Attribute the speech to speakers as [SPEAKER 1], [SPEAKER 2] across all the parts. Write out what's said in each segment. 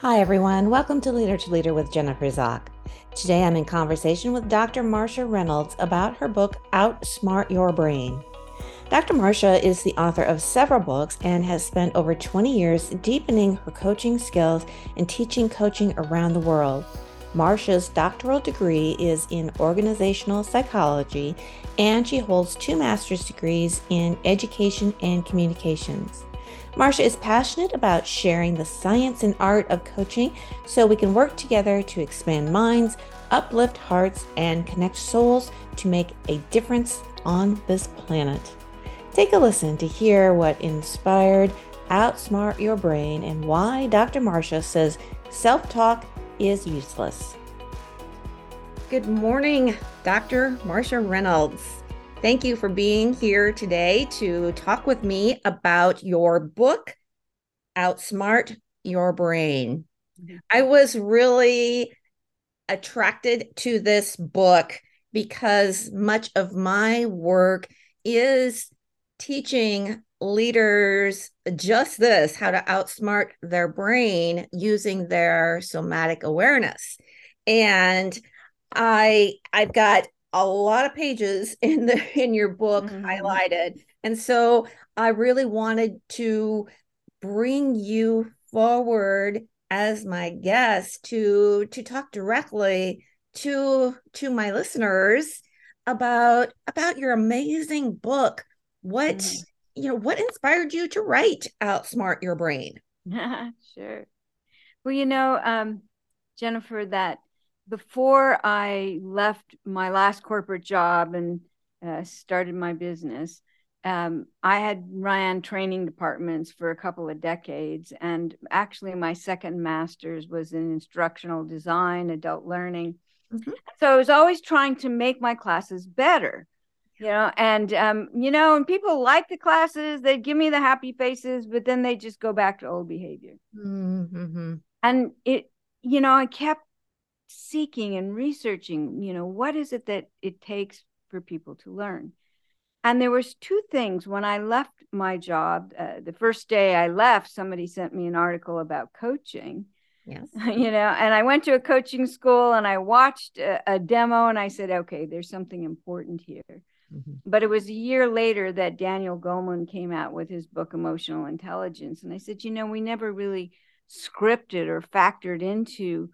[SPEAKER 1] Hi, everyone. Welcome to Leader to Leader with Jennifer Zock. Today I'm in conversation with Dr. Marcia Reynolds about her book, Outsmart Your Brain. Dr. Marcia is the author of several books and has spent over 20 years deepening her coaching skills and teaching coaching around the world. Marcia's doctoral degree is in organizational psychology, and she holds two master's degrees in education and communications. Marcia is passionate about sharing the science and art of coaching so we can work together to expand minds, uplift hearts, and connect souls to make a difference on this planet. Take a listen to hear what inspired Outsmart Your Brain and why Dr. Marcia says self talk is useless. Good morning, Dr. Marcia Reynolds. Thank you for being here today to talk with me about your book, Outsmart Your Brain. Mm-hmm. I was really attracted to this book because much of my work is teaching leaders just this how to outsmart their brain using their somatic awareness and i i've got a lot of pages in the in your book mm-hmm. highlighted and so i really wanted to bring you forward as my guest to to talk directly to to my listeners about about your amazing book what mm-hmm. you know what inspired you to write outsmart your brain
[SPEAKER 2] sure well you know um jennifer that before I left my last corporate job and uh, started my business, um, I had ran training departments for a couple of decades. And actually, my second master's was in instructional design, adult learning. Mm-hmm. So I was always trying to make my classes better. You know, and um, you know, and people like the classes, they give me the happy faces, but then they just go back to old behavior. Mm-hmm. And it, you know, I kept seeking and researching you know what is it that it takes for people to learn? And there was two things. When i left my job uh, the first day i left somebody sent me an article about coaching yes. you know and i went to a coaching school and i watched a, a demo and i said okay there's something important here. Mm-hmm. but it was a year later that daniel goleman came out with his book emotional intelligence. And i said you know we never really scripted or factored into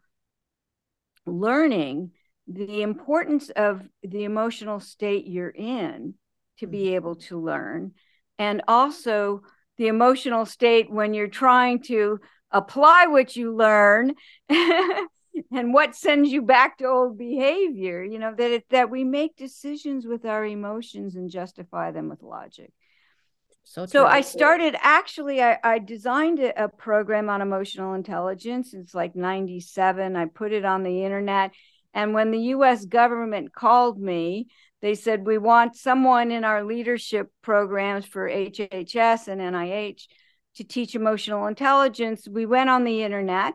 [SPEAKER 2] learning the importance of the emotional state you're in to be mm-hmm. able to learn and also the emotional state when you're trying to apply what you learn and what sends you back to old behavior you know that it, that we make decisions with our emotions and justify them with logic so, so I started actually, I, I designed a, a, program on emotional intelligence. It's like 97. I put it on the internet. And when the US government called me, they said, We want someone in our leadership programs for HHS and NIH to teach emotional intelligence. We went on the internet.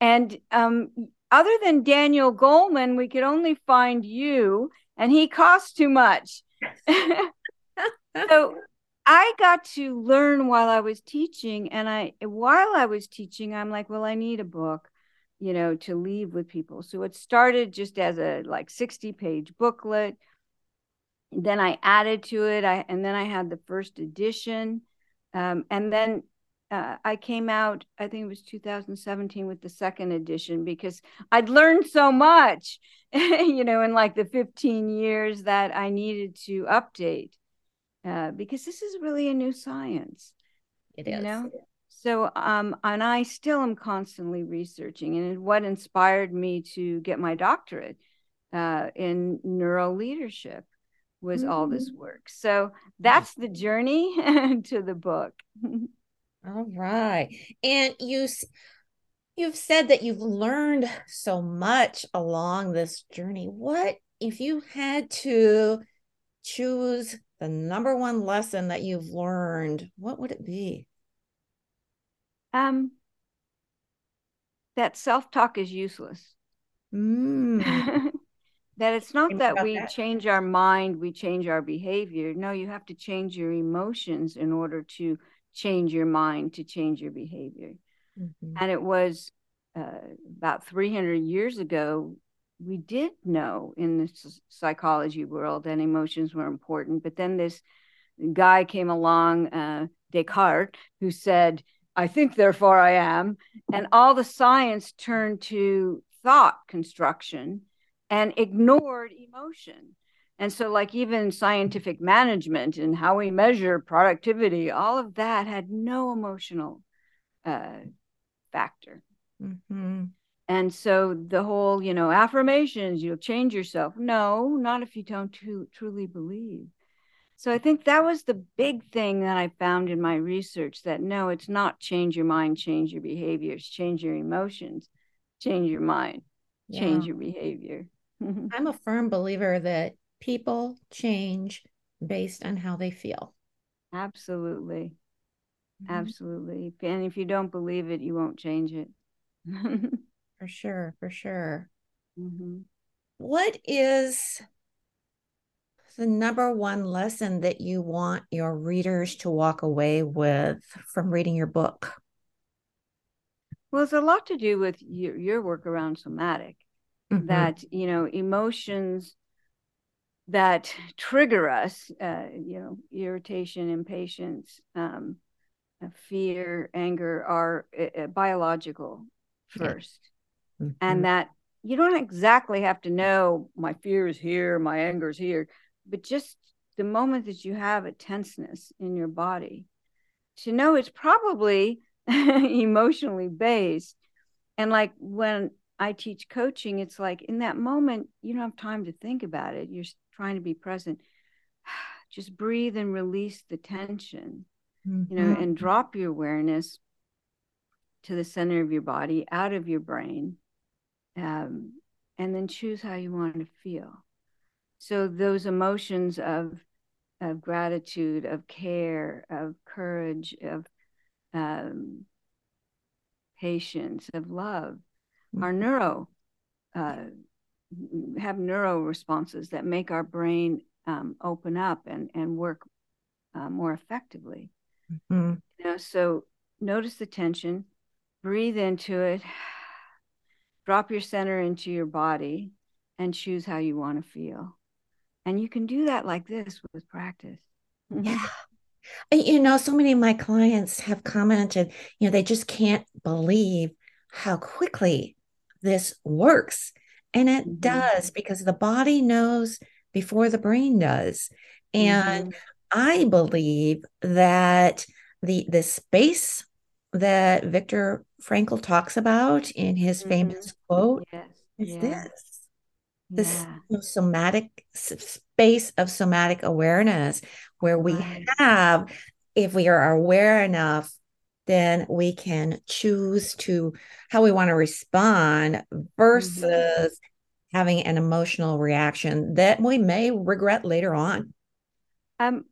[SPEAKER 2] And um, other than Daniel Goleman, we could only find you, and he cost too much. so I got to learn while I was teaching. And I, while I was teaching, I'm like, well, I need a book, you know, to leave with people. So it started just as a like 60 page booklet. Then I added to it. I, and then I had the first edition. Um, and then uh, I came out, I think it was 2017 with the second edition because I'd learned so much, you know, in like the 15 years that I needed to update uh, because this is really a new science.
[SPEAKER 1] It is. You know?
[SPEAKER 2] So, um, and I still am constantly researching, and what inspired me to get my doctorate uh, in neural leadership was mm-hmm. all this mm. work. So that's the journey to the book.
[SPEAKER 1] all right, and you you've said that you've learned so much along this journey. What if you had to choose the number one lesson that you've learned, what would it be?
[SPEAKER 2] Um, that self-talk is useless. Mm. that it's not that we that. change our mind, we change our behavior. No, you have to change your emotions in order to change your mind, to change your behavior. Mm-hmm. And it was uh, about 300 years ago, we did know in the psychology world that emotions were important. But then this guy came along, uh, Descartes, who said, I think, therefore I am. And all the science turned to thought construction and ignored emotion. And so, like, even scientific management and how we measure productivity, all of that had no emotional uh, factor. Mm-hmm. And so, the whole, you know, affirmations, you'll change yourself. No, not if you don't truly believe. So, I think that was the big thing that I found in my research that no, it's not change your mind, change your behaviors, change your emotions, change your mind, change yeah. your behavior.
[SPEAKER 1] I'm a firm believer that people change based on how they feel.
[SPEAKER 2] Absolutely. Mm-hmm. Absolutely. And if you don't believe it, you won't change it.
[SPEAKER 1] for sure. For sure. Mm-hmm. What is the number one lesson that you want your readers to walk away with from reading your book?
[SPEAKER 2] Well, it's a lot to do with your, your work around somatic. Mm-hmm. That, you know, emotions that trigger us, uh, you know, irritation, impatience, um, uh, fear, anger are uh, uh, biological first. Mm-hmm. And that you don't exactly have to know my fear is here, my anger is here, but just the moment that you have a tenseness in your body, to know it's probably emotionally based. And like when I teach coaching, it's like in that moment, you don't have time to think about it. You're trying to be present. Just breathe and release the tension, mm-hmm. you know, mm-hmm. and drop your awareness to the center of your body, out of your brain, um, and then choose how you want to feel. So those emotions of of gratitude, of care, of courage, of um, patience, of love, mm-hmm. are neuro uh, have neuro responses that make our brain um, open up and and work uh, more effectively. Mm-hmm. You know, so notice the tension, breathe into it, drop your center into your body, and choose how you want to feel. And you can do that like this with practice.
[SPEAKER 1] Yeah. You know, so many of my clients have commented, you know, they just can't believe how quickly this works. And it mm-hmm. does because the body knows before the brain does. And mm-hmm. I believe that the the space that Viktor Frankl talks about in his mm-hmm. famous quote yes. is this this yeah. somatic space of somatic awareness where we right. have if we are aware enough then we can choose to how we want to respond mm-hmm. versus mm-hmm. having an emotional reaction that we may regret later on.
[SPEAKER 2] Um,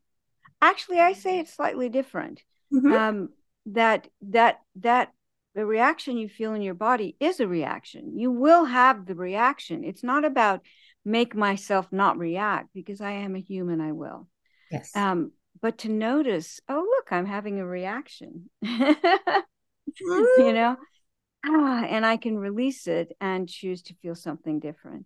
[SPEAKER 2] actually, I say it's slightly different. Mm-hmm. Um, that that that the reaction you feel in your body is a reaction. You will have the reaction. It's not about make myself not react because I am a human. I will.
[SPEAKER 1] Yes.
[SPEAKER 2] Um, but to notice, oh, look, I'm having a reaction, you know, ah, and I can release it and choose to feel something different.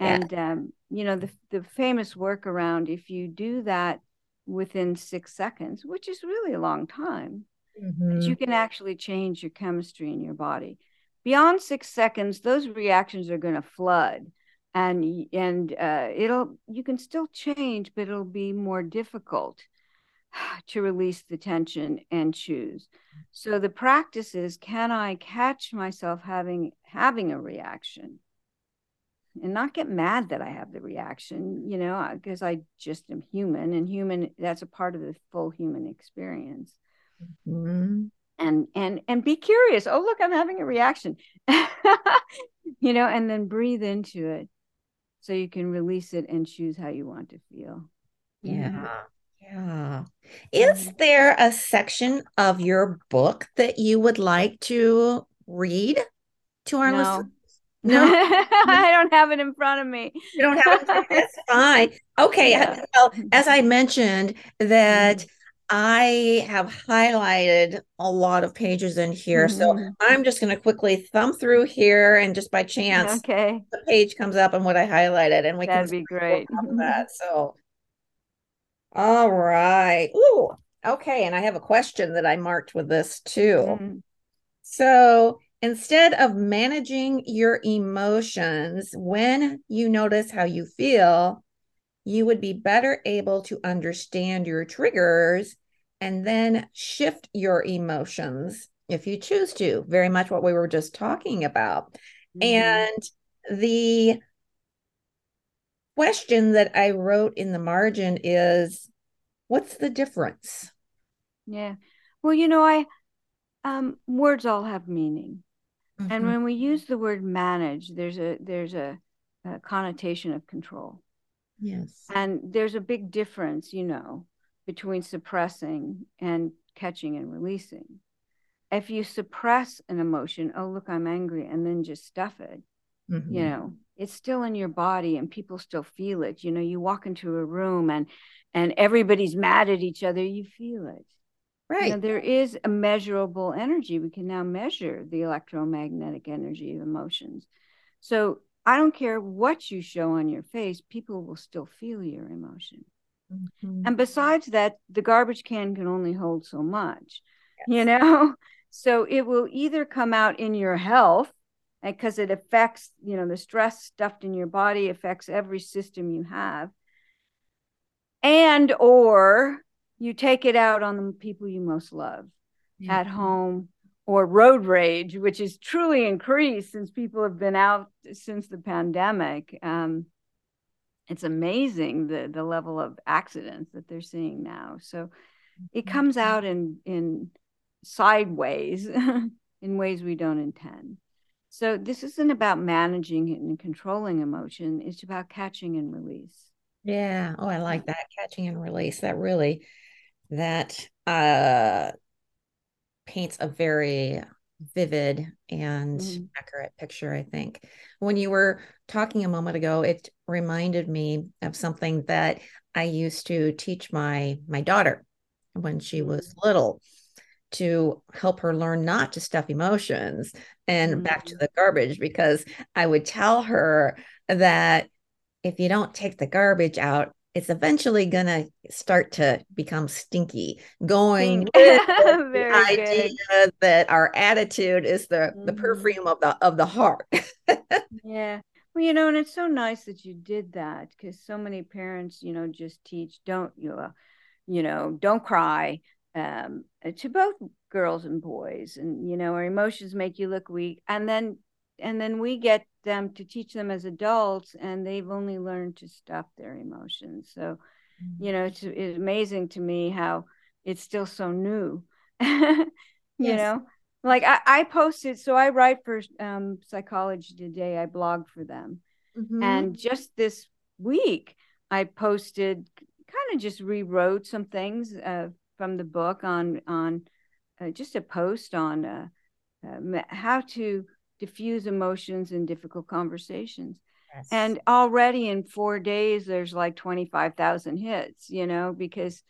[SPEAKER 2] And, yeah. um, you know, the, the famous work around if you do that within six seconds, which is really a long time, mm-hmm. you can actually change your chemistry in your body. Beyond six seconds, those reactions are going to flood and and uh, it'll you can still change but it'll be more difficult to release the tension and choose. So the practice is can I catch myself having having a reaction and not get mad that I have the reaction, you know, because I just am human and human that's a part of the full human experience. Mm-hmm. And and and be curious. Oh, look, I'm having a reaction. you know, and then breathe into it so you can release it and choose how you want to feel.
[SPEAKER 1] Yeah. Mm-hmm. Yeah. Is mm-hmm. there a section of your book that you would like to read to our no. listeners?
[SPEAKER 2] No, I don't have it in front of me.
[SPEAKER 1] You don't have it. That's fine. Okay. Yeah. Well, as I mentioned, that mm-hmm. I have highlighted a lot of pages in here. Mm-hmm. So I'm just going to quickly thumb through here and just by chance,
[SPEAKER 2] okay,
[SPEAKER 1] the page comes up and what I highlighted, and we
[SPEAKER 2] That'd can be great.
[SPEAKER 1] that. So, all right. Ooh, okay. And I have a question that I marked with this too. Mm-hmm. So instead of managing your emotions when you notice how you feel, you would be better able to understand your triggers and then shift your emotions if you choose to. Very much what we were just talking about. Mm-hmm. And the question that I wrote in the margin is what's the difference?
[SPEAKER 2] Yeah. Well, you know, I um words all have meaning. Mm-hmm. And when we use the word manage, there's a there's a, a connotation of control.
[SPEAKER 1] Yes.
[SPEAKER 2] And there's a big difference, you know, between suppressing and catching and releasing. If you suppress an emotion, oh, look, I'm angry, and then just stuff it, mm-hmm. you know, it's still in your body and people still feel it. You know, you walk into a room and and everybody's mad at each other, you feel it.
[SPEAKER 1] Right. You
[SPEAKER 2] know, there is a measurable energy. We can now measure the electromagnetic energy of emotions. So I don't care what you show on your face, people will still feel your emotion. Mm-hmm. And besides that, the garbage can can only hold so much, yes. you know? So it will either come out in your health because it affects, you know, the stress stuffed in your body affects every system you have. And or you take it out on the people you most love mm-hmm. at home or road rage, which is truly increased since people have been out since the pandemic. Um, it's amazing the the level of accidents that they're seeing now. So it mm-hmm. comes out in in sideways in ways we don't intend. So this isn't about managing and controlling emotion. It's about catching and release.
[SPEAKER 1] Yeah. Oh, I like that catching and release. That really that uh paints a very vivid and mm. accurate picture i think when you were talking a moment ago it reminded me of something that i used to teach my my daughter when she was little to help her learn not to stuff emotions and mm. back to mm. the garbage because i would tell her that if you don't take the garbage out it's eventually going to start to become stinky going with the idea good. that our attitude is the mm-hmm. the perfume of the of the heart
[SPEAKER 2] yeah well you know and it's so nice that you did that because so many parents you know just teach don't you know, you know don't cry um, to both girls and boys and you know our emotions make you look weak and then and then we get them to teach them as adults and they've only learned to stop their emotions so mm-hmm. you know it's, it's, amazing to me how it's still so new you yes. know like I, I, posted so i write for um, psychology today i blog for them mm-hmm. and just this week i posted kind of just rewrote some things uh, from the book on on uh, just a post on uh, uh how to diffuse emotions in difficult conversations. Yes. And already in four days, there's like 25,000 hits, you know, because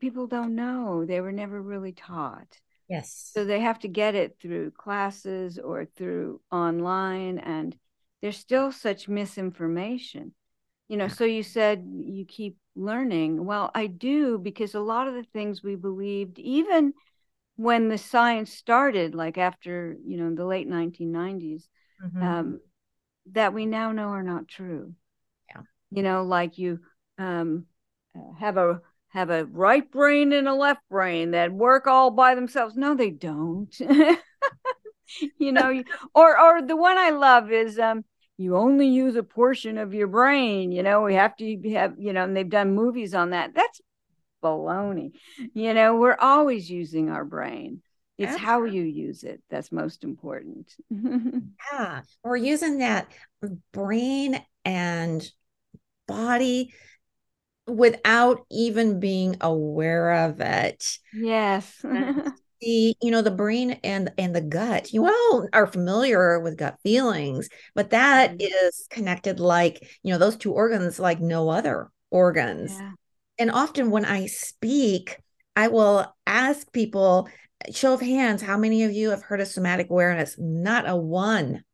[SPEAKER 2] people don't know. They were never really taught.
[SPEAKER 1] Yes.
[SPEAKER 2] So they have to get it through classes or through online. And there's still such misinformation. You know, so you said you keep learning. Well, I do because a lot of the things we believed, even when the science started, like after you know the late 1990s, mm-hmm. um, that we now know are not true.
[SPEAKER 1] Yeah,
[SPEAKER 2] you know, like you um, have a have a right brain and a left brain that work all by themselves. No, they don't. you know, or or the one I love is um, you only use a portion of your brain. You know, we have to have you know, and they've done movies on that. That's baloney. You know, we're always using our brain. It's Absolutely. how you use it that's most important.
[SPEAKER 1] yeah, we're using that brain and body without even being aware of it.
[SPEAKER 2] Yes.
[SPEAKER 1] the you know the brain and and the gut you all are familiar with gut feelings but that mm-hmm. connected like you know those two organs like no other organs yeah and often when I speak, I will ask people, show of hands, how many of you have heard of somatic awareness? Not a one.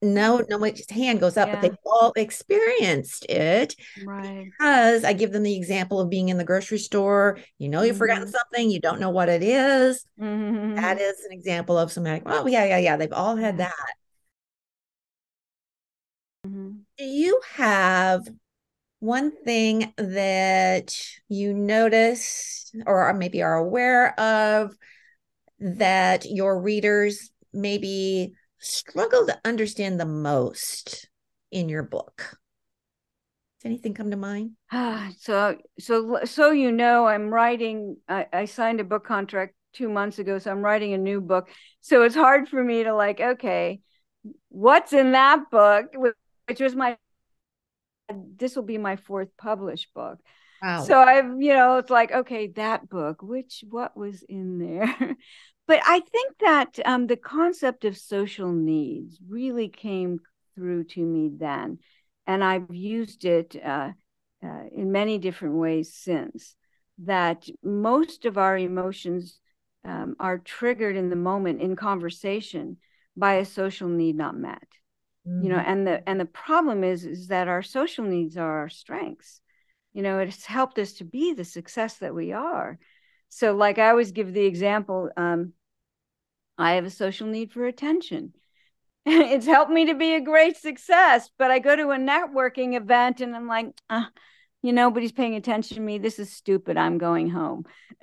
[SPEAKER 1] No, nobody's hand goes up, yeah. but they've all experienced it.
[SPEAKER 2] Right.
[SPEAKER 1] Because I give them the example of being in the grocery store. You know, you've mm-hmm. forgotten something, you don't know what it is. Mm-hmm. That is an example of somatic. Oh, yeah, yeah, yeah. They've all had that. Mm-hmm. Do you have one thing that you notice or maybe are aware of that your readers maybe struggle to understand the most in your book? Does anything come to mind?
[SPEAKER 2] so, so, so you know, I'm writing. I, I signed a book contract two months ago, so I'm writing a new book. So it's hard for me to like, okay, what's in that book, which was my. This will be my fourth published book. Wow. So I've, you know, it's like, okay, that book, which, what was in there? but I think that um, the concept of social needs really came through to me then. And I've used it uh, uh, in many different ways since. That most of our emotions um, are triggered in the moment in conversation by a social need not met. Mm-hmm. You know, mm-hmm. and the and the problem is is that our social needs are our strengths. You know, it's helped us to be the success that we are. So, like I always give the example, um, I have a social need for attention. it's helped me to be a great success. But I go to a networking event and I'm like, uh, you know, nobody's paying attention to me. This is stupid. I'm going home.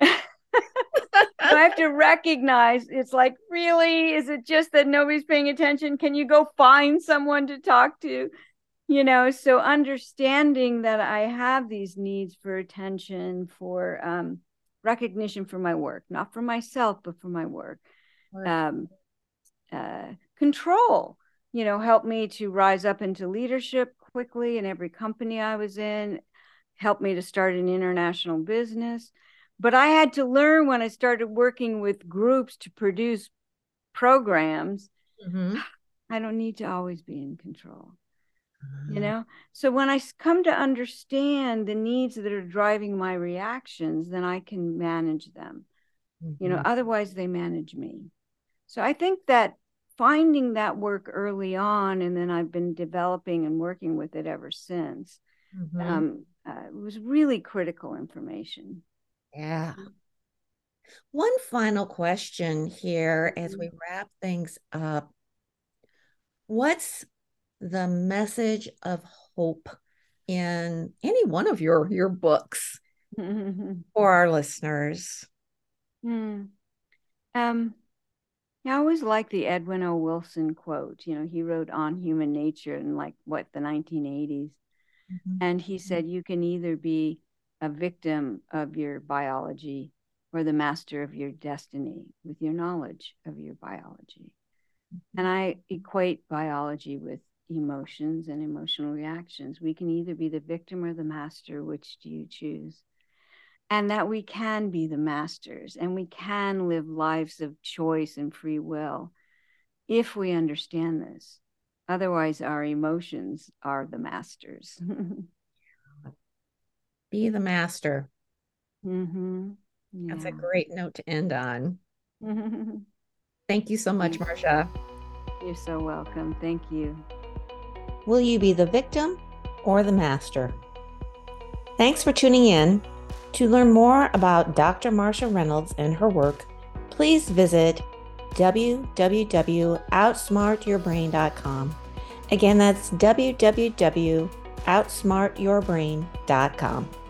[SPEAKER 2] I have to recognize it's like, really? Is it just that nobody's paying attention? Can you go find someone to talk to? You know, so understanding that I have these needs for attention, for um, recognition for my work, not for myself, but for my work um, uh, control you know helped me to rise up into leadership quickly in every company i was in helped me to start an international business but i had to learn when i started working with groups to produce programs mm-hmm. i don't need to always be in control uh-huh. you know so when i come to understand the needs that are driving my reactions then i can manage them mm-hmm. you know mm-hmm. otherwise they manage me so I think that finding that work early on, and then I've been developing and working with it ever since, mm-hmm. um, uh, was really critical information.
[SPEAKER 1] Yeah. One final question here as we mm-hmm. wrap things up. What's the message of hope in any one of your your books for our listeners?
[SPEAKER 2] Hmm. Um, I always like the Edward O. Wilson quote. You know, he wrote On Human Nature in like what, the 1980s. Mm-hmm. And he said, You can either be a victim of your biology or the master of your destiny with your knowledge of your biology. Mm-hmm. And I equate biology with emotions and emotional reactions. We can either be the victim or the master. Which do you choose? and that we can be the masters and we can live lives of choice and free will if we understand this. Otherwise, our emotions are the masters.
[SPEAKER 1] be the master. Mm-hmm. Yeah. That's a great note to end on. Thank you so much, Marcia.
[SPEAKER 2] You're so welcome. Thank you.
[SPEAKER 1] Will you be the victim or the master? Thanks for tuning in. To learn more about Dr. Marcia Reynolds and her work, please visit www.outsmartyourbrain.com. Again, that's www.outsmartyourbrain.com.